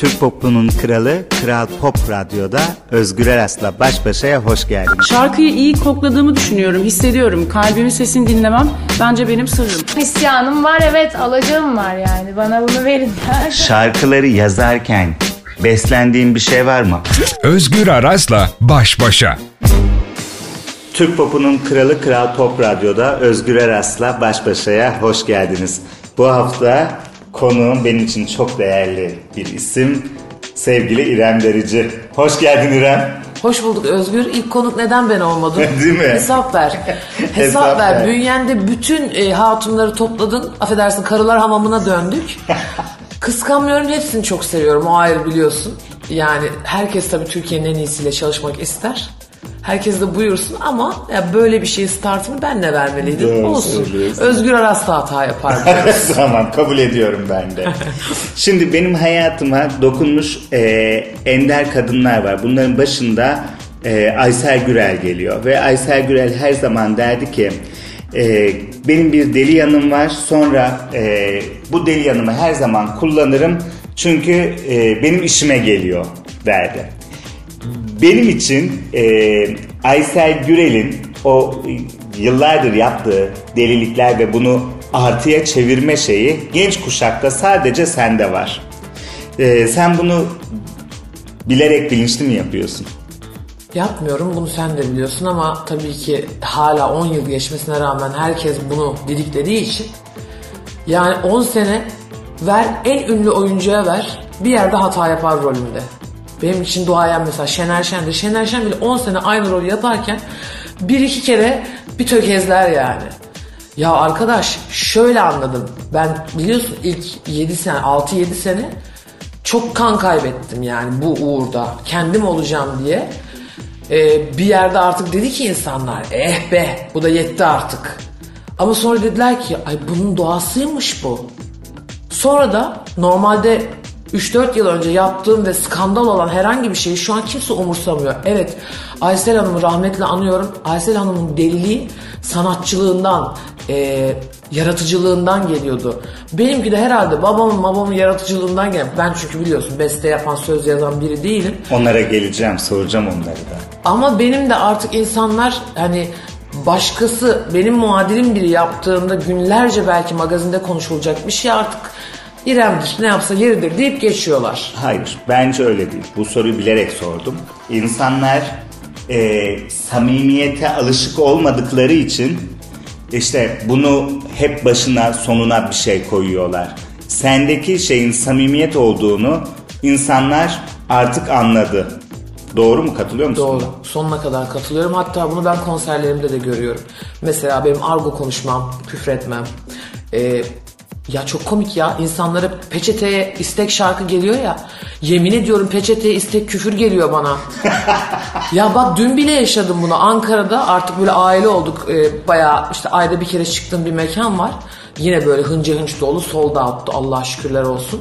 Türk popunun kralı Kral Pop Radyo'da Özgür Eras'la baş başaya hoş geldiniz. Şarkıyı iyi kokladığımı düşünüyorum, hissediyorum. Kalbimin sesini dinlemem bence benim sırrım. İsyanım var evet, alacağım var yani. Bana bunu verin. Şarkıları yazarken beslendiğin bir şey var mı? Özgür Aras'la baş başa. Türk popunun kralı Kral Pop Radyo'da Özgür Eras'la baş başaya hoş geldiniz. Bu hafta konuğum benim için çok değerli bir isim. Sevgili İrem Derici. Hoş geldin İrem. Hoş bulduk Özgür. İlk konuk neden ben olmadım? Değil mi? Hesap ver. Hesap, Hesap ver. ver. Bünyende bütün e, hatunları topladın. Affedersin karılar hamamına döndük. Kıskanmıyorum hepsini çok seviyorum. O ayrı biliyorsun. Yani herkes tabii Türkiye'nin en iyisiyle çalışmak ister. Herkes de buyursun ama ya böyle bir şey startını ben de vermeliydim. Doğru Olsun. Özgür Aras da hata yapar. tamam kabul ediyorum ben de. Şimdi benim hayatıma dokunmuş e, ender kadınlar var. Bunların başında e, Aysel Gürel geliyor. Ve Aysel Gürel her zaman derdi ki e, benim bir deli yanım var. Sonra e, bu deli yanımı her zaman kullanırım. Çünkü e, benim işime geliyor derdi. Benim için e, Aysel Gürel'in o yıllardır yaptığı delilikler ve bunu artıya çevirme şeyi genç kuşakta sadece sende var. E, sen bunu bilerek bilinçli mi yapıyorsun? Yapmıyorum bunu sen de biliyorsun ama tabii ki hala 10 yıl geçmesine rağmen herkes bunu dediklediği için yani 10 sene ver en ünlü oyuncuya ver bir yerde hata yapar rolünde. Benim için duayen mesela Şener Şen'dir. Şener Şen bile 10 sene aynı rolü yaparken bir iki kere bir tökezler yani. Ya arkadaş şöyle anladım. Ben biliyorsun ilk 7 sene 6-7 sene çok kan kaybettim yani bu uğurda. Kendim olacağım diye. Ee, bir yerde artık dedi ki insanlar eh be bu da yetti artık. Ama sonra dediler ki ay bunun doğasıymış bu. Sonra da normalde 3-4 yıl önce yaptığım ve skandal olan herhangi bir şeyi şu an kimse umursamıyor. Evet Aysel Hanım'ı rahmetle anıyorum. Aysel Hanım'ın deliliği sanatçılığından, e, yaratıcılığından geliyordu. Benimki de herhalde babamın babamın yaratıcılığından gelen. Ben çünkü biliyorsun beste yapan söz yazan biri değilim. Onlara geleceğim, soracağım onları da. Ama benim de artık insanlar hani başkası benim muadilim biri yaptığında günlerce belki magazinde konuşulacak bir şey artık İrem'dir ne yapsa yeridir deyip geçiyorlar. Hayır, bence öyle değil. Bu soruyu bilerek sordum. İnsanlar e, samimiyete alışık olmadıkları için işte bunu hep başına sonuna bir şey koyuyorlar. Sendeki şeyin samimiyet olduğunu insanlar artık anladı. Doğru mu? Katılıyor musun? Doğru. Sonuna kadar katılıyorum. Hatta bunu ben konserlerimde de görüyorum. Mesela benim argo konuşmam, küfretmem. Ee, ya çok komik ya. İnsanlara peçeteye istek şarkı geliyor ya. Yemin ediyorum peçeteye istek küfür geliyor bana. ya bak dün bile yaşadım bunu. Ankara'da artık böyle aile olduk. Ee, bayağı işte ayda bir kere çıktığım bir mekan var. Yine böyle hınca hınç dolu. Sold out'tu Allah şükürler olsun.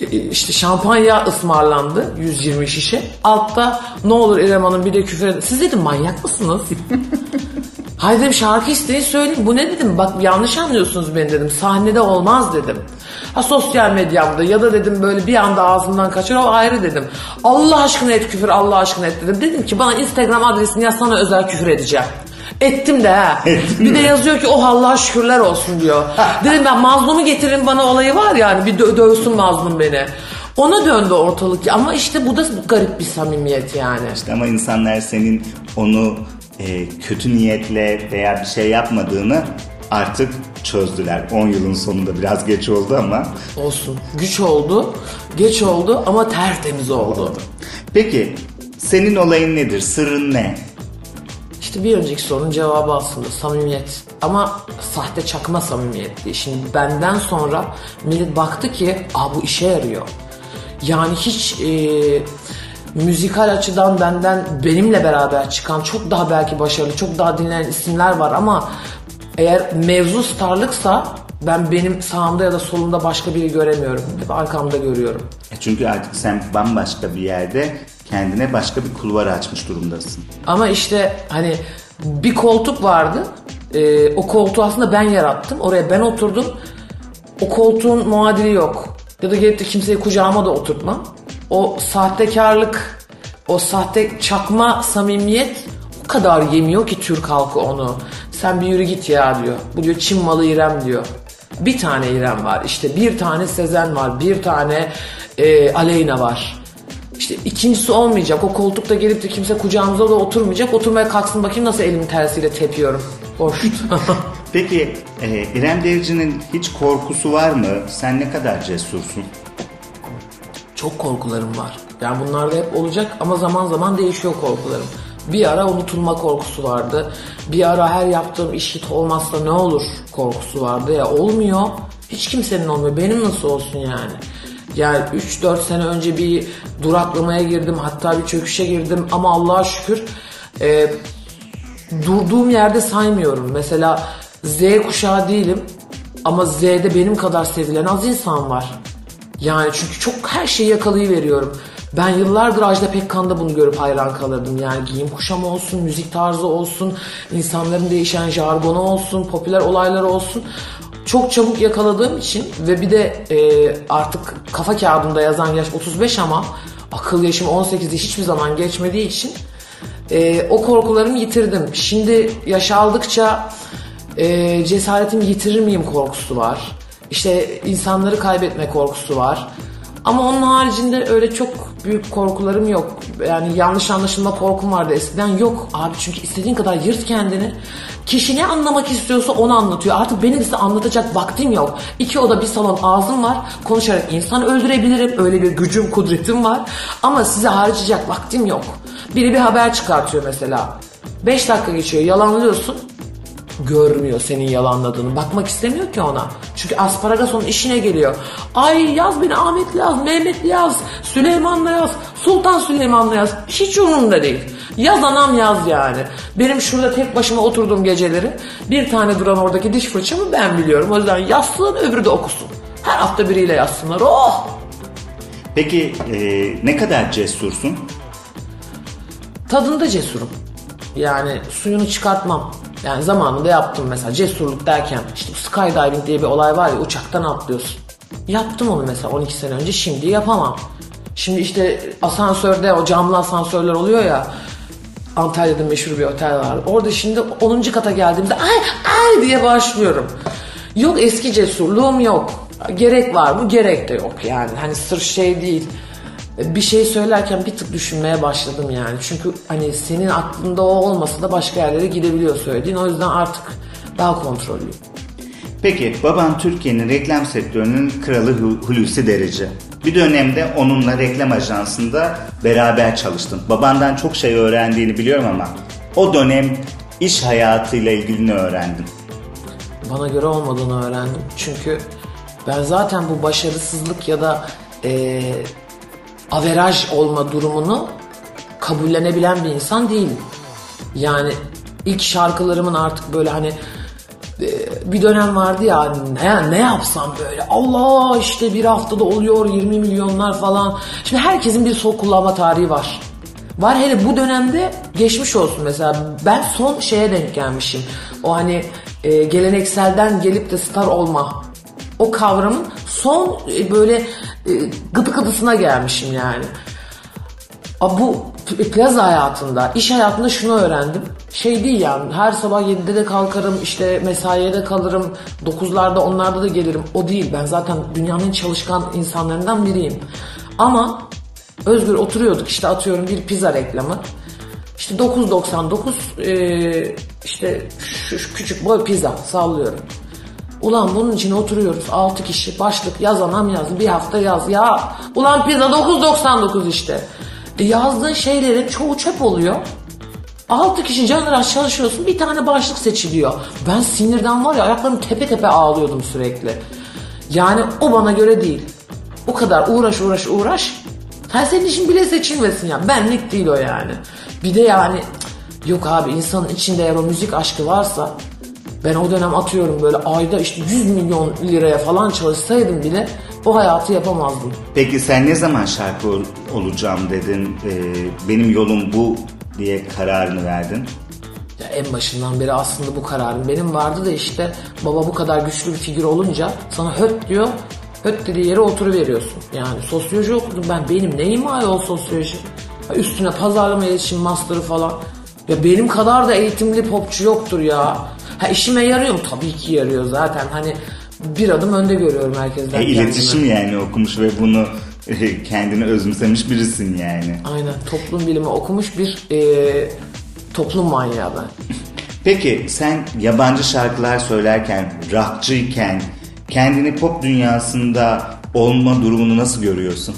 E, işte şampanya ısmarlandı 120 şişe. Altta ne olur İrem Hanım bir de küfür edin. Siz dedim manyak mısınız? Hayır dedim şarkı isteyin söyleyin. Bu ne dedim bak yanlış anlıyorsunuz beni dedim. Sahnede olmaz dedim. Ha sosyal medyamda ya da dedim böyle bir anda ağzımdan kaçır o ayrı dedim. Allah aşkına et küfür Allah aşkına et dedim. Dedim ki bana Instagram adresini yazsana özel küfür edeceğim. Ettim de ha. bir de yazıyor ki oh Allah'a şükürler olsun diyor. Dedim ben mazlumu getirin bana olayı var yani bir dö- dövsün mazlum beni. Ona döndü ortalık ama işte bu da garip bir samimiyet yani. Ama insanlar senin onu e, kötü niyetle veya bir şey yapmadığını artık çözdüler. 10 yılın sonunda biraz geç oldu ama. Olsun. Güç oldu, geç oldu ama tertemiz oldu. Peki senin olayın nedir? Sırrın ne? İşte bir önceki sorunun cevabı aslında samimiyet. Ama sahte çakma samimiyetti. Şimdi benden sonra millet baktı ki Aa, bu işe yarıyor. Yani hiç e, müzikal açıdan benden benimle beraber çıkan çok daha belki başarılı, çok daha dinlenen isimler var ama eğer mevzu starlıksa ben benim sağımda ya da solumda başka biri göremiyorum. Hep arkamda görüyorum. E Çünkü artık sen bambaşka bir yerde kendine başka bir kulvar açmış durumdasın. Ama işte hani bir koltuk vardı. Ee, o koltuğu aslında ben yarattım. Oraya ben oturdum. O koltuğun muadili yok. Ya da gelip de kimseyi kucağıma da oturtmam. O sahtekarlık, o sahte çakma samimiyet o kadar yemiyor ki Türk halkı onu. Sen bir yürü git ya diyor. Bu diyor Çin malı İrem diyor. Bir tane İrem var. işte bir tane Sezen var. Bir tane e, Aleyna var. İşte ikincisi olmayacak. O koltukta gelip de kimse kucağımıza da oturmayacak. Oturmaya kalksın bakayım nasıl elimin tersiyle tepiyorum. Hoş. Peki e, İrem Derici'nin hiç korkusu var mı? Sen ne kadar cesursun? Çok korkularım var. Yani bunlar da hep olacak ama zaman zaman değişiyor korkularım. Bir ara unutulma korkusu vardı. Bir ara her yaptığım iş hit olmazsa ne olur korkusu vardı ya. Olmuyor. Hiç kimsenin olmuyor. Benim nasıl olsun yani? Yani 3-4 sene önce bir duraklamaya girdim. Hatta bir çöküşe girdim. Ama Allah'a şükür e, durduğum yerde saymıyorum. Mesela Z kuşağı değilim. Ama Z'de benim kadar sevilen az insan var. Yani çünkü çok her şeyi yakalayıveriyorum. Ben yıllardır Ajda Pekkan'da bunu görüp hayran kalırdım. Yani giyim kuşamı olsun, müzik tarzı olsun, insanların değişen jargonu olsun, popüler olayları olsun. Çok çabuk yakaladığım için ve bir de e, artık kafa kağıdında yazan yaş 35 ama akıl yaşım 18'de hiçbir zaman geçmediği için e, o korkularımı yitirdim. Şimdi yaş aldıkça e, cesaretimi yitirir miyim korkusu var. İşte insanları kaybetme korkusu var. Ama onun haricinde öyle çok büyük korkularım yok. Yani yanlış anlaşılma korkum vardı eskiden. Yok abi çünkü istediğin kadar yırt kendini. Kişi ne anlamak istiyorsa onu anlatıyor. Artık benim size anlatacak vaktim yok. İki oda bir salon ağzım var. Konuşarak insan öldürebilirim. Öyle bir gücüm, kudretim var. Ama size harcayacak vaktim yok. Biri bir haber çıkartıyor mesela. 5 dakika geçiyor yalanlıyorsun görmüyor senin yalanladığını. Bakmak istemiyor ki ona. Çünkü asparagas onun işine geliyor. Ay yaz beni Ahmet'le yaz, Mehmet'le yaz, Süleyman'la yaz, Sultan Süleyman'la yaz. Hiç umurumda değil. Yaz anam yaz yani. Benim şurada tek başıma oturduğum geceleri bir tane duran oradaki diş fırçamı ben biliyorum. O yüzden yazsın öbürü de okusun. Her hafta biriyle yazsınlar. Oh! Peki e, ne kadar cesursun? Tadında cesurum. Yani suyunu çıkartmam. Yani zamanında yaptım mesela cesurluk derken işte skydiving diye bir olay var ya uçaktan atlıyorsun. Yaptım onu mesela 12 sene önce şimdi yapamam. Şimdi işte asansörde o camlı asansörler oluyor ya Antalya'da meşhur bir otel var. Orada şimdi 10. kata geldiğimde ay ay diye başlıyorum. Yok eski cesurluğum yok. Gerek var mı? Gerek de yok yani. Hani sırf şey değil bir şey söylerken bir tık düşünmeye başladım yani. Çünkü hani senin aklında o olmasa da başka yerlere gidebiliyor söylediğin. O yüzden artık daha kontrollüyüm. Peki baban Türkiye'nin reklam sektörünün kralı Hu- Hulusi Derece. Bir dönemde onunla reklam ajansında beraber çalıştın. Babandan çok şey öğrendiğini biliyorum ama o dönem iş hayatıyla ilgili ne öğrendin? Bana göre olmadığını öğrendim. Çünkü ben zaten bu başarısızlık ya da eee averaj olma durumunu kabullenebilen bir insan değilim. Yani ilk şarkılarımın artık böyle hani e, bir dönem vardı ya ne, ne yapsam böyle Allah işte bir haftada oluyor 20 milyonlar falan. Şimdi herkesin bir sol kullanma tarihi var. Var hele bu dönemde geçmiş olsun mesela ben son şeye denk gelmişim. O hani e, gelenekselden gelip de star olma o kavramın son e, böyle e, gıdı gıdısına gelmişim yani. A, bu plaza hayatında, iş hayatında şunu öğrendim. Şey değil yani her sabah 7'de de kalkarım, işte mesaiye de kalırım, 9'larda onlarda da gelirim. O değil. Ben zaten dünyanın çalışkan insanlarından biriyim. Ama Özgür oturuyorduk işte atıyorum bir pizza reklamı. İşte 9.99 e, işte şu, şu küçük boy pizza sallıyorum. Ulan bunun için oturuyoruz 6 kişi başlık yaz anam yaz bir hafta yaz ya. Ulan pizza 9.99 işte. E yazdığın şeylerin çoğu çöp oluyor. 6 kişi canıraş çalışıyorsun bir tane başlık seçiliyor. Ben sinirden var ya ayaklarım tepe tepe ağlıyordum sürekli. Yani o bana göre değil. O kadar uğraş uğraş uğraş. Ha senin için bile seçilmesin ya. Benlik değil o yani. Bir de yani yok abi insanın içinde eğer o müzik aşkı varsa ben o dönem atıyorum böyle ayda işte 100 milyon liraya falan çalışsaydım bile o hayatı yapamazdım. Peki sen ne zaman şarkı ol- olacağım dedin, e, benim yolum bu diye kararını verdin? Ya en başından beri aslında bu kararım benim vardı da işte baba bu kadar güçlü bir figür olunca sana höt diyor Höt dediği yere oturuveriyorsun. Yani sosyoloji okudum ben. Benim neyim var o sosyoloji? Üstüne pazarlama iletişim master'ı falan. Ya benim kadar da eğitimli popçu yoktur ya. Ha işime yarıyor mu? Tabii ki yarıyor zaten. Hani bir adım önde görüyorum herkesten. E, iletişim yani okumuş ve bunu e, kendine özümsemiş birisin yani. Aynen toplum bilimi okumuş bir e, toplum manyağı ben. Peki sen yabancı şarkılar söylerken, rockçıyken kendini pop dünyasında olma durumunu nasıl görüyorsun?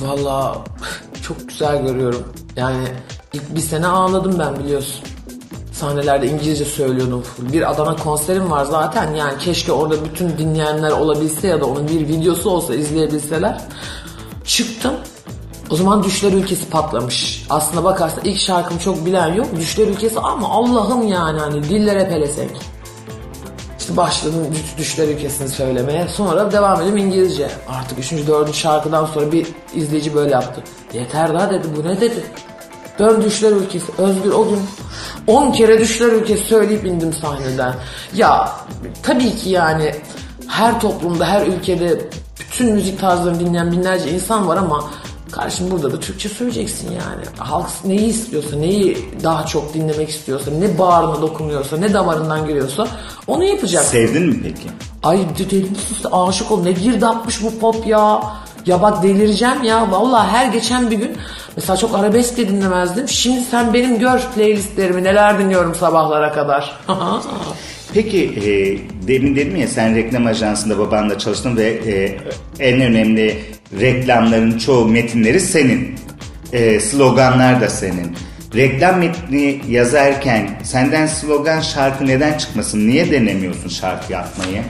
Valla çok güzel görüyorum. Yani ilk bir sene ağladım ben biliyorsun. Sahnelerde İngilizce söylüyordum full. Bir Adana konserim var zaten yani keşke orada bütün dinleyenler olabilse ya da onun bir videosu olsa izleyebilseler. Çıktım. O zaman Düşler Ülkesi patlamış. Aslına bakarsan ilk şarkımı çok bilen yok. Düşler Ülkesi ama Allah'ım yani hani dillere pelesenk. İşte başladım düş- düşler ülkesini söylemeye. Sonra devam edelim İngilizce. Artık 3. 4. şarkıdan sonra bir izleyici böyle yaptı. Yeter daha dedi bu ne dedi. Dön düşler ülkesi. Özgür o gün 10 kere düşler ülkesi söyleyip indim sahneden. Ya tabii ki yani her toplumda her ülkede bütün müzik tarzlarını dinleyen binlerce insan var ama Kardeşim burada da Türkçe söyleyeceksin yani. Halk neyi istiyorsa, neyi daha çok dinlemek istiyorsa, ne bağrına dokunuyorsa, ne damarından giriyorsa onu yapacak. Sevdin mi peki? Ay de- deli misin sen? aşık ol. Ne girdapmış bu pop ya. Ya bak delireceğim ya. Vallahi her geçen bir gün mesela çok arabesk de dinlemezdim. Şimdi sen benim gör playlistlerimi neler dinliyorum sabahlara kadar. Peki e, demin dedim ya sen reklam ajansında babanla çalıştın ve e, en önemli reklamların çoğu metinleri senin. E, sloganlar da senin. Reklam metni yazarken senden slogan şarkı neden çıkmasın? Niye denemiyorsun şarkı yapmayı?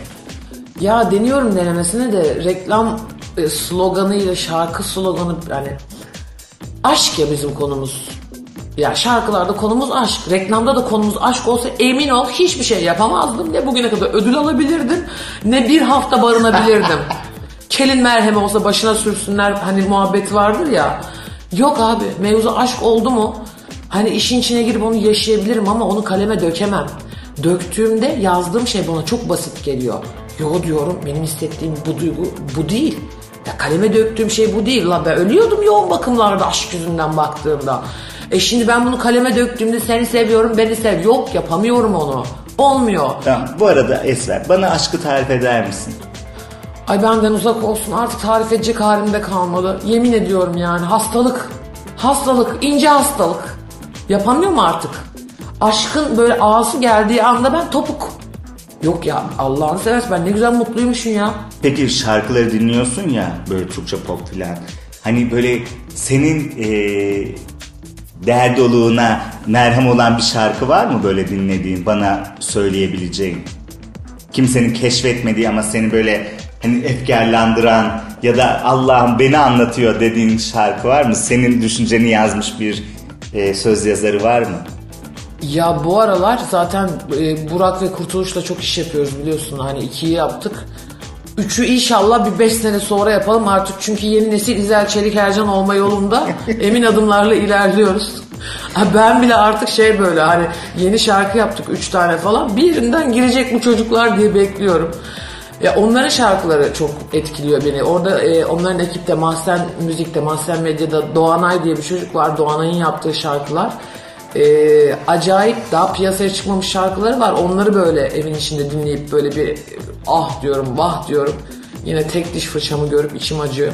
Ya deniyorum denemesine de reklam sloganıyla şarkı sloganı yani aşk ya bizim konumuz. Ya şarkılarda konumuz aşk. Reklamda da konumuz aşk olsa emin ol hiçbir şey yapamazdım. Ne bugüne kadar ödül alabilirdim ne bir hafta barınabilirdim. Kelin merhemi olsa başına sürsünler hani muhabbeti vardır ya. Yok abi mevzu aşk oldu mu hani işin içine girip onu yaşayabilirim ama onu kaleme dökemem. Döktüğümde yazdığım şey bana çok basit geliyor. Yo diyorum benim hissettiğim bu duygu bu değil. Ya kaleme döktüğüm şey bu değil. La ben ölüyordum yoğun bakımlarda aşk yüzünden baktığımda. E şimdi ben bunu kaleme döktüğümde seni seviyorum beni sev. Yok yapamıyorum onu. Olmuyor. Tamam bu arada Esra bana aşkı tarif eder misin? Ay benden uzak olsun artık tarif edecek halimde kalmadı. Yemin ediyorum yani hastalık. Hastalık, ince hastalık. Yapamıyorum artık. Aşkın böyle ağası geldiği anda ben topuk. Yok ya Allah'ını seversen ben ne güzel mutluymuşum ya. Peki şarkıları dinliyorsun ya böyle Türkçe pop filan. Hani böyle senin eee derdoluğuna merhem olan bir şarkı var mı böyle dinlediğin bana söyleyebileceğin? Kimsenin keşfetmediği ama seni böyle hani efkarlandıran ya da Allah'ım beni anlatıyor dediğin şarkı var mı? Senin düşünceni yazmış bir eee, söz yazarı var mı? Ya bu aralar zaten e, Burak ve Kurtuluş'la çok iş yapıyoruz biliyorsun. Hani ikiyi yaptık. Üçü inşallah bir beş sene sonra yapalım artık çünkü yeni nesil İzel Çelik Ercan olma yolunda emin adımlarla ilerliyoruz. Ben bile artık şey böyle hani yeni şarkı yaptık üç tane falan birinden girecek bu çocuklar diye bekliyorum. Ya onların şarkıları çok etkiliyor beni. Orada e, onların ekipte Mahsen Müzik'te, Mahsen Medya'da Doğanay diye bir çocuk var. Doğanay'ın yaptığı şarkılar. E, acayip daha piyasaya çıkmamış şarkıları var. Onları böyle evin içinde dinleyip böyle bir ah diyorum, vah diyorum. Yine tek diş fırçamı görüp içim acıyor.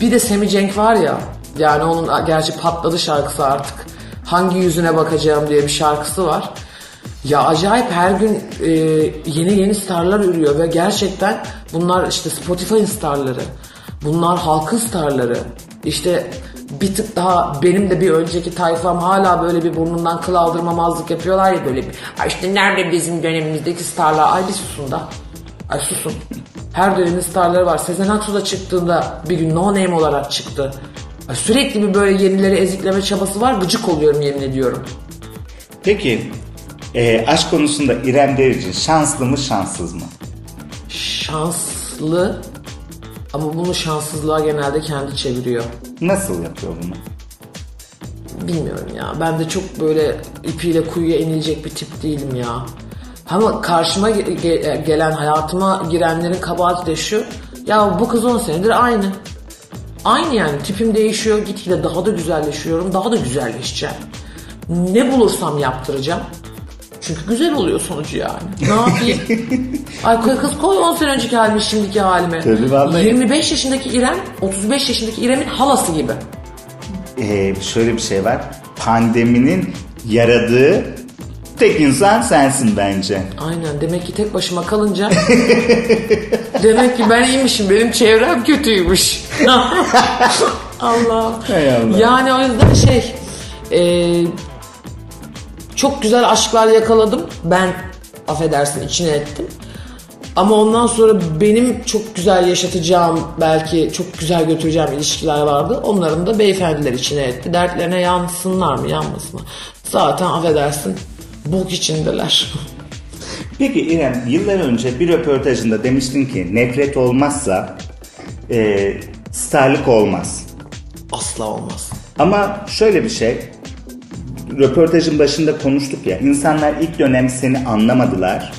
Bir de Semi Cenk var ya. Yani onun gerçi patladı şarkısı artık. Hangi yüzüne bakacağım diye bir şarkısı var. Ya acayip her gün e, yeni yeni starlar ürüyor ve gerçekten bunlar işte Spotify'ın starları. Bunlar halkın starları. İşte bir tık daha benim de bir önceki tayfam hala böyle bir burnundan kıl aldırmamazlık yapıyorlar ya böyle bir. Ay işte nerede bizim dönemimizdeki starlar? Ay bir susun da. Ay susun. Her dönemin starları var. Sezen Aksu da çıktığında bir gün no name olarak çıktı. Ay sürekli bir böyle yenileri ezikleme çabası var. Gıcık oluyorum yemin ediyorum. Peki eee, aşk konusunda İrem Derici şanslı mı şanssız mı? şanslı ama bunu şanssızlığa genelde kendi çeviriyor. Nasıl yapıyor bunu? Bilmiyorum ya. Ben de çok böyle ipiyle kuyuya inilecek bir tip değilim ya. Ama karşıma ge- ge- gelen hayatıma girenlerin kabahati de şu. Ya bu kız 10 senedir aynı. Aynı yani tipim değişiyor gitgide daha da güzelleşiyorum daha da güzelleşeceğim. Ne bulursam yaptıracağım. Çünkü güzel oluyor sonucu yani. Ne yapayım? Ay koy kız koy 10 sene önceki halimi şimdiki halime. Tabii vallahi. 25 yaşındaki İrem 35 yaşındaki İrem'in halası gibi. Ee, şöyle bir şey var. Pandeminin yaradığı tek insan sensin bence. Aynen demek ki tek başıma kalınca demek ki ben iyiymişim benim çevrem kötüymüş. Allah. Hay Allah. Yani o yüzden şey e, çok güzel aşklar yakaladım. Ben affedersin içine ettim. Ama ondan sonra benim çok güzel yaşatacağım belki çok güzel götüreceğim ilişkiler vardı. Onların da beyefendiler içine etti. Dertlerine yansınlar mı yanmasın mı? Zaten affedersin bok içindeler. Peki İrem yıllar önce bir röportajında demiştin ki nefret olmazsa e, starlık olmaz. Asla olmaz. Ama şöyle bir şey röportajın başında konuştuk ya insanlar ilk dönem seni anlamadılar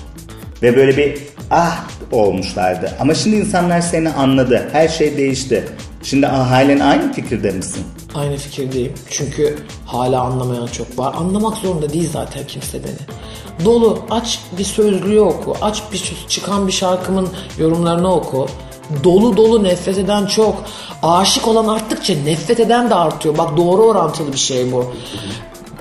ve böyle bir ah olmuşlardı. Ama şimdi insanlar seni anladı. Her şey değişti. Şimdi ah, halen aynı fikirde misin? Aynı fikirdeyim. Çünkü hala anlamayan çok var. Anlamak zorunda değil zaten kimse beni. Dolu aç bir sözlüğü oku. Aç bir çıkan bir şarkımın yorumlarını oku. Dolu dolu nefret eden çok. Aşık olan arttıkça nefret eden de artıyor. Bak doğru orantılı bir şey bu.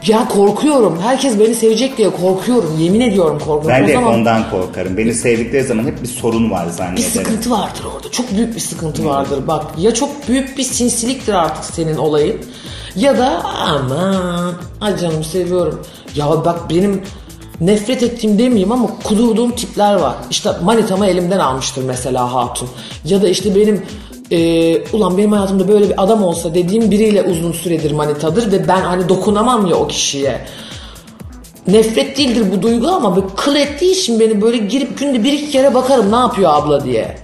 Ya korkuyorum. Herkes beni sevecek diye korkuyorum. Yemin ediyorum korkuyorum. Ben de hep zaman- ondan korkarım. Beni sevdikleri zaman hep bir sorun var bir zannederim. sıkıntı vardır orada. Çok büyük bir sıkıntı vardır. Bak ya çok büyük bir sinsiliktir artık senin olayın. Ya da aman ay canım seviyorum. Ya bak benim nefret ettiğim demeyeyim ama kudurduğum tipler var. İşte manitamı elimden almıştır mesela hatun. Ya da işte benim e, ulan benim hayatımda böyle bir adam olsa dediğim biriyle uzun süredir manitadır ve ben hani dokunamam ya o kişiye. Nefret değildir bu duygu ama böyle kıl ettiği için beni böyle girip günde bir iki kere bakarım ne yapıyor abla diye.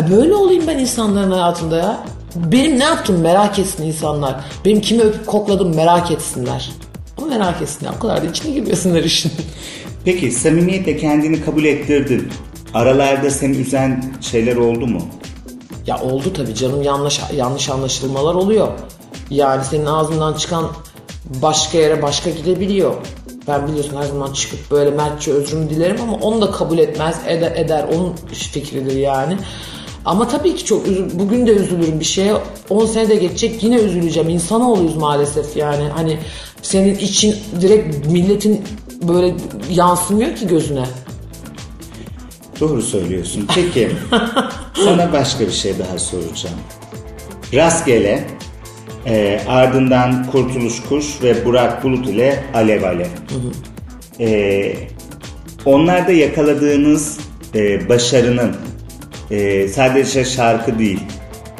E böyle olayım ben insanların hayatında ya. Benim ne yaptım merak etsin insanlar. Benim kimi öpüp kokladım merak etsinler. Ama merak etsinler. O kadar da içine girmesinler işin. Peki samimiyetle kendini kabul ettirdin. Aralarda seni üzen şeyler oldu mu? Ya oldu tabii canım yanlış yanlış anlaşılmalar oluyor. Yani senin ağzından çıkan başka yere başka gidebiliyor. Ben biliyorsun her zaman çıkıp böyle mertçe özrümü dilerim ama onu da kabul etmez eder, eder onun fikridir yani. Ama tabii ki çok üzü- bugün de üzülürüm bir şeye 10 sene de geçecek yine üzüleceğim. İnsanoğluyuz maalesef yani hani senin için direkt milletin böyle yansımıyor ki gözüne. Doğru söylüyorsun. Peki sana başka bir şey daha soracağım. Rastgele e, ardından Kurtuluş Kuş ve Burak Bulut ile Alev Alev. E, onlarda yakaladığınız e, başarının e, sadece şarkı değil,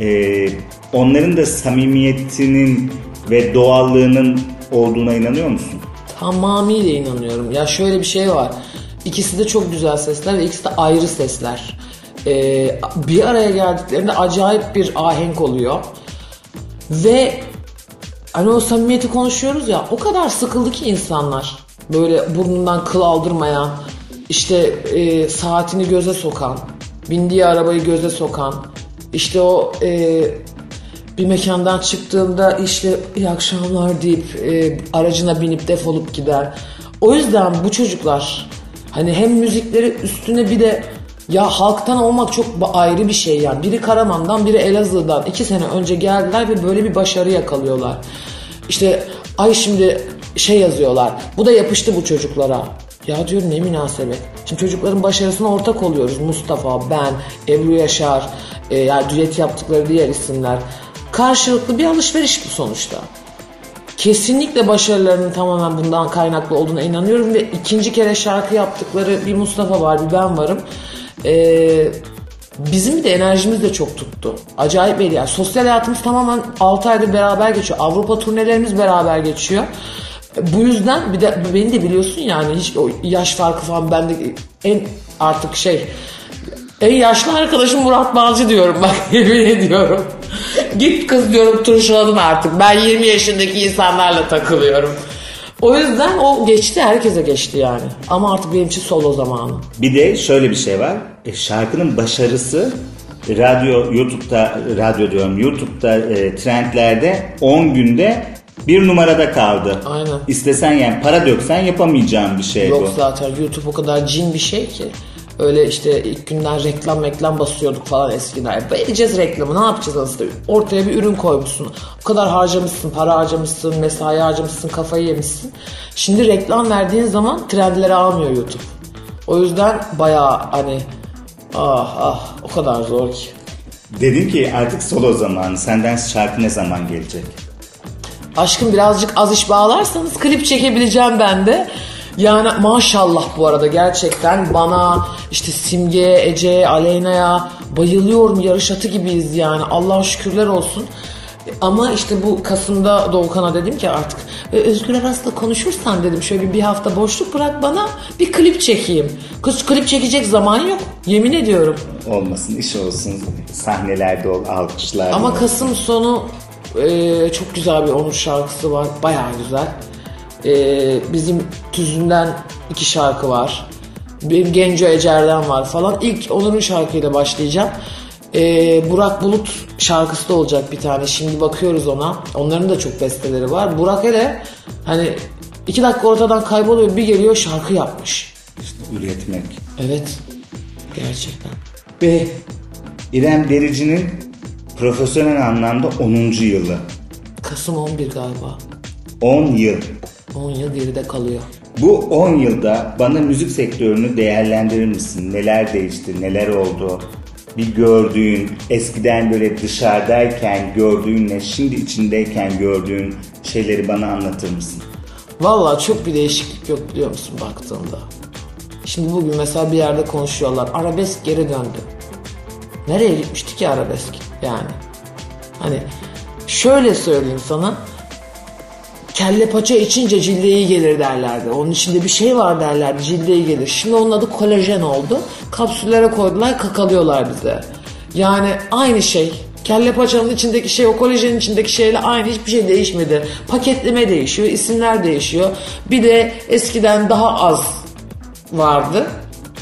e, onların da samimiyetinin ve doğallığının olduğuna inanıyor musun? Tamamıyla inanıyorum. Ya şöyle bir şey var. İkisi de çok güzel sesler ve ikisi de ayrı sesler. Ee, bir araya geldiklerinde acayip bir ahenk oluyor. Ve hani o samimiyeti konuşuyoruz ya o kadar sıkıldı ki insanlar. Böyle burnundan kıl aldırmayan, işte e, saatini göze sokan, bindiği arabayı göze sokan, işte o e, bir mekandan çıktığında işte iyi akşamlar deyip e, aracına binip defolup gider. O yüzden bu çocuklar hani hem müzikleri üstüne bir de ya halktan olmak çok ayrı bir şey yani. Biri Karaman'dan biri Elazığ'dan iki sene önce geldiler ve böyle bir başarı yakalıyorlar. İşte ay şimdi şey yazıyorlar. Bu da yapıştı bu çocuklara. Ya diyorum ne münasebet. Şimdi çocukların başarısına ortak oluyoruz. Mustafa, ben, Ebru Yaşar, e, yani düet yaptıkları diğer isimler. Karşılıklı bir alışveriş bu sonuçta. Kesinlikle başarılarının tamamen bundan kaynaklı olduğuna inanıyorum ve ikinci kere şarkı yaptıkları bir Mustafa var bir ben varım. Ee, bizim de enerjimiz de çok tuttu. Acayip bir yani sosyal hayatımız tamamen 6 aydır beraber geçiyor. Avrupa turnelerimiz beraber geçiyor. Bu yüzden bir de beni de biliyorsun yani hiç o yaş farkı falan bende en artık şey en yaşlı arkadaşım Murat Balcı diyorum bak yemin ediyorum. Git kız diyorum turşuladın artık. Ben 20 yaşındaki insanlarla takılıyorum. O yüzden o geçti herkese geçti yani. Ama artık benim için solo zamanı. Bir de şöyle bir şey var. E, şarkının başarısı radyo, YouTube'da, radyo diyorum, YouTube'da e, trendlerde 10 günde bir numarada kaldı. Aynen. İstesen yani para döksen yapamayacağın bir şey Yok bu. zaten YouTube o kadar cin bir şey ki. Öyle işte ilk günden reklam reklam basıyorduk falan eskiden. Vereceğiz reklamı ne yapacağız aslında? Ortaya bir ürün koymuşsun. O kadar harcamışsın, para harcamışsın, mesai harcamışsın, kafayı yemişsin. Şimdi reklam verdiğin zaman trendleri almıyor YouTube. O yüzden bayağı hani ah ah o kadar zor ki. Dedin ki artık solo zamanı. Senden şarkı ne zaman gelecek? Aşkım birazcık az iş bağlarsanız klip çekebileceğim ben de. Yani maşallah bu arada gerçekten bana işte Simge, Ece, Aleyna'ya bayılıyorum yarış atı gibiyiz yani Allah'a şükürler olsun. Ama işte bu Kasım'da Doğukan'a dedim ki artık "E, Özgür Aras'la konuşursan dedim şöyle bir, bir hafta boşluk bırak bana bir klip çekeyim. Kız klip çekecek zaman yok yemin ediyorum. Olmasın, iş olsun, sahnelerde ol, alkışlar. Ama Kasım sonu e, çok güzel bir Onur şarkısı var. Bayağı güzel. E, bizim Tüzünden iki şarkı var. Benim Genco Ecer'den var falan. İlk Onur'un şarkıyla başlayacağım. E, Burak Bulut şarkısı da olacak bir tane. Şimdi bakıyoruz ona. Onların da çok besteleri var. Burak hele hani iki dakika ortadan kayboluyor bir geliyor şarkı yapmış. İşte üretmek. Evet. Gerçekten. Ve İrem Derici'nin profesyonel anlamda 10. yılı. Kasım 11 galiba. 10 yıl. 10 yıl geride kalıyor. Bu 10 yılda bana müzik sektörünü değerlendirir misin? Neler değişti, neler oldu? Bir gördüğün, eskiden böyle dışarıdayken gördüğünle şimdi içindeyken gördüğün şeyleri bana anlatır mısın? Vallahi çok bir değişiklik yok biliyor musun baktığında. Şimdi bugün mesela bir yerde konuşuyorlar. Arabesk geri döndü. Nereye gitmişti ki arabesk? Yani. Hani şöyle söyleyeyim sana. Kelle paça içince cilde iyi gelir derlerdi. Onun içinde bir şey var derlerdi cilde iyi gelir. Şimdi onun adı kolajen oldu. Kapsüllere koydular kakalıyorlar bize. Yani aynı şey. Kelle paçanın içindeki şey o kolajenin içindeki şeyle aynı hiçbir şey değişmedi. Paketleme değişiyor, isimler değişiyor. Bir de eskiden daha az vardı.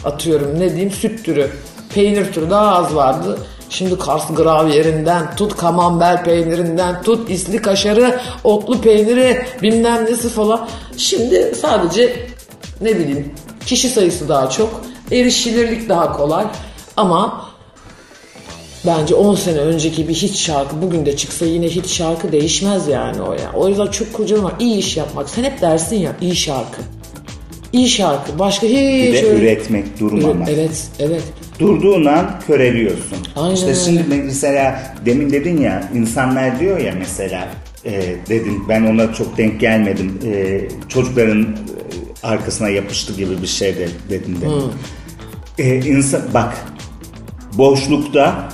Atıyorum ne diyeyim süt türü, peynir türü daha az vardı. Şimdi Kars gravyerinden tut kamembert peynirinden tut isli kaşarı, otlu peyniri bilmem nesi falan. Şimdi sadece ne bileyim kişi sayısı daha çok, erişilirlik daha kolay ama Bence 10 sene önceki bir hit şarkı bugün de çıksa yine hit şarkı değişmez yani o ya. O yüzden çok kurcalama. iyi iş yapmak. Sen hep dersin ya iyi şarkı. İyi şarkı. Başka hiç Bir de öyle- üretmek, durmamak. Evet, evet. Durduğun an köreliyorsun. Aynen işte öyle. şimdi mesela demin dedin ya insanlar diyor ya mesela e, dedin ben ona çok denk gelmedim. E, çocukların e, arkasına yapıştı gibi bir şey de dedin demin. E, insan, bak boşlukta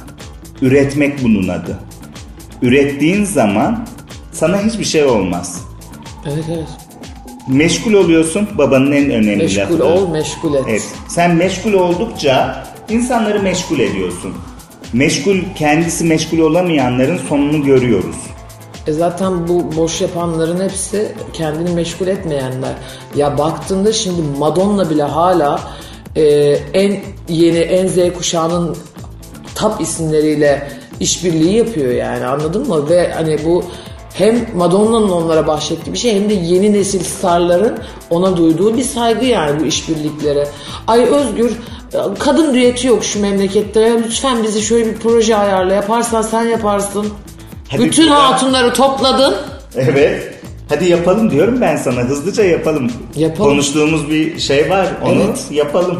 üretmek bunun adı. Ürettiğin zaman sana hiçbir şey olmaz. Evet, evet. Meşgul oluyorsun babanın en önemli Meşgul lafı. ol, meşgul et. Evet. Sen meşgul oldukça insanları meşgul ediyorsun. Meşgul kendisi meşgul olamayanların sonunu görüyoruz. E zaten bu boş yapanların hepsi kendini meşgul etmeyenler. Ya baktığında şimdi Madonna bile hala e, en yeni en Z kuşağının top isimleriyle işbirliği yapıyor yani anladın mı? Ve hani bu hem Madonna'nın onlara bahşettiği bir şey hem de yeni nesil starların ona duyduğu bir saygı yani bu işbirlikleri. Ay Özgür kadın düeti yok şu memlekette lütfen bizi şöyle bir proje ayarla yaparsan sen yaparsın. Hadi Bütün burada- hatunları topladın. Evet. Hadi yapalım diyorum ben sana. Hızlıca yapalım. Yapalım. Konuştuğumuz bir şey var. Onu Evet. yapalım.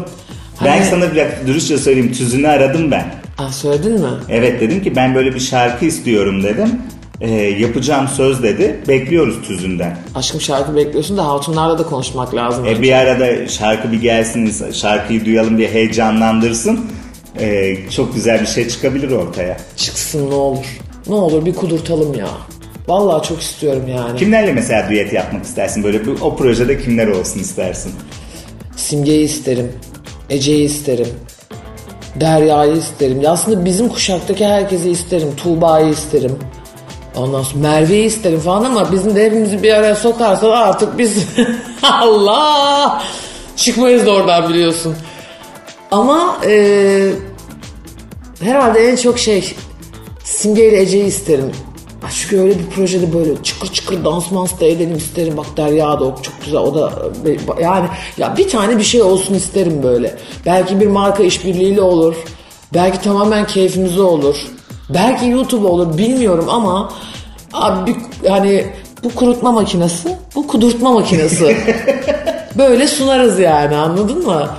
Ben Hani- sana bir dakika dürüstçe söyleyeyim. Tüzünü aradım ben. Aa, söyledin mi? Evet dedim ki ben böyle bir şarkı istiyorum dedim. Ee, yapacağım söz dedi. Bekliyoruz tüzünden. Aşkım şarkı bekliyorsun da hatunlarla da konuşmak lazım. E, bir arada şarkı bir gelsin, şarkıyı duyalım diye heyecanlandırsın. Ee, çok güzel bir şey çıkabilir ortaya. Çıksın ne olur. Ne olur bir kudurtalım ya. Vallahi çok istiyorum yani. Kimlerle mesela düet yapmak istersin? Böyle bir, o projede kimler olsun istersin? Simge'yi isterim. Ece'yi isterim. Derya'yı isterim. Ya aslında bizim kuşaktaki herkesi isterim. Tuğba'yı isterim. Ondan sonra Merve'yi isterim falan ama bizim de hepimizi bir araya sokarsan artık biz Allah çıkmayız da oradan biliyorsun. Ama e, herhalde en çok şey Simge ile Ece'yi isterim. Çünkü öyle bir projede böyle çıkır çıkır dans mans da edelim isterim. Bak Derya da çok güzel o da e, yani ya bir tane bir şey olsun isterim böyle. Belki bir marka işbirliğiyle olur. Belki tamamen keyfimize olur. Belki YouTube olur bilmiyorum ama abi yani bu kurutma makinesi, bu kudurtma makinesi. Böyle sunarız yani anladın mı?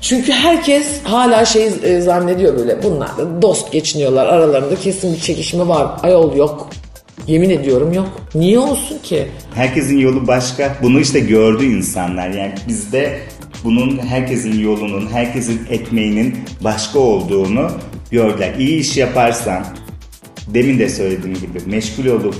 Çünkü herkes hala şey e, zannediyor böyle bunlar da dost geçiniyorlar aralarında kesin bir çekişme var. Ayol yok. Yemin ediyorum yok. Niye olsun ki? Herkesin yolu başka. Bunu işte gördü insanlar. Yani bizde bunun herkesin yolunun, herkesin ekmeğinin başka olduğunu gördüler. İyi iş yaparsan, demin de söylediğim gibi meşgul olup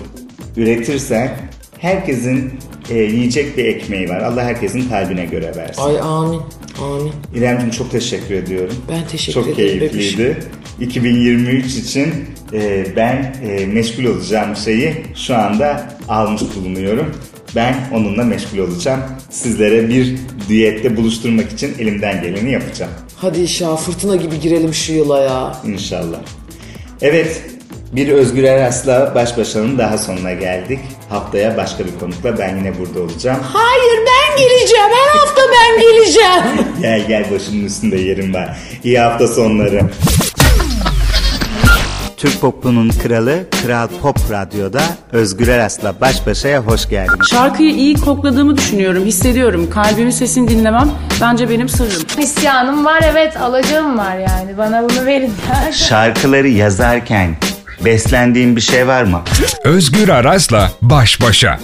üretirsen herkesin e, yiyecek bir ekmeği var. Allah herkesin kalbine göre versin. Ay amin. Amin. İremciğim çok teşekkür ediyorum. Ben teşekkür çok ederim keyifliydi. 2023 için e, ben e, meşgul olacağım şeyi şu anda almış bulunuyorum. Ben onunla meşgul olacağım. Sizlere bir diyette buluşturmak için elimden geleni yapacağım. Hadi inşallah fırtına gibi girelim şu yıla ya. İnşallah. Evet, bir Özgür Eras'la baş başanın daha sonuna geldik. Haftaya başka bir konukla ben yine burada olacağım. Hayır ben geleceğim. Her hafta ben geleceğim. Gel gel başımın üstünde yerim var. İyi hafta sonları. Türk popunun kralı Kral Pop Radyo'da Özgür Eras'la baş başaya hoş geldiniz. Şarkıyı iyi kokladığımı düşünüyorum, hissediyorum. Kalbimin sesini dinlemem bence benim sırrım. İsyanım var evet alacağım var yani. Bana bunu verin. Şarkıları yazarken beslendiğin bir şey var mı? Özgür Aras'la baş başa.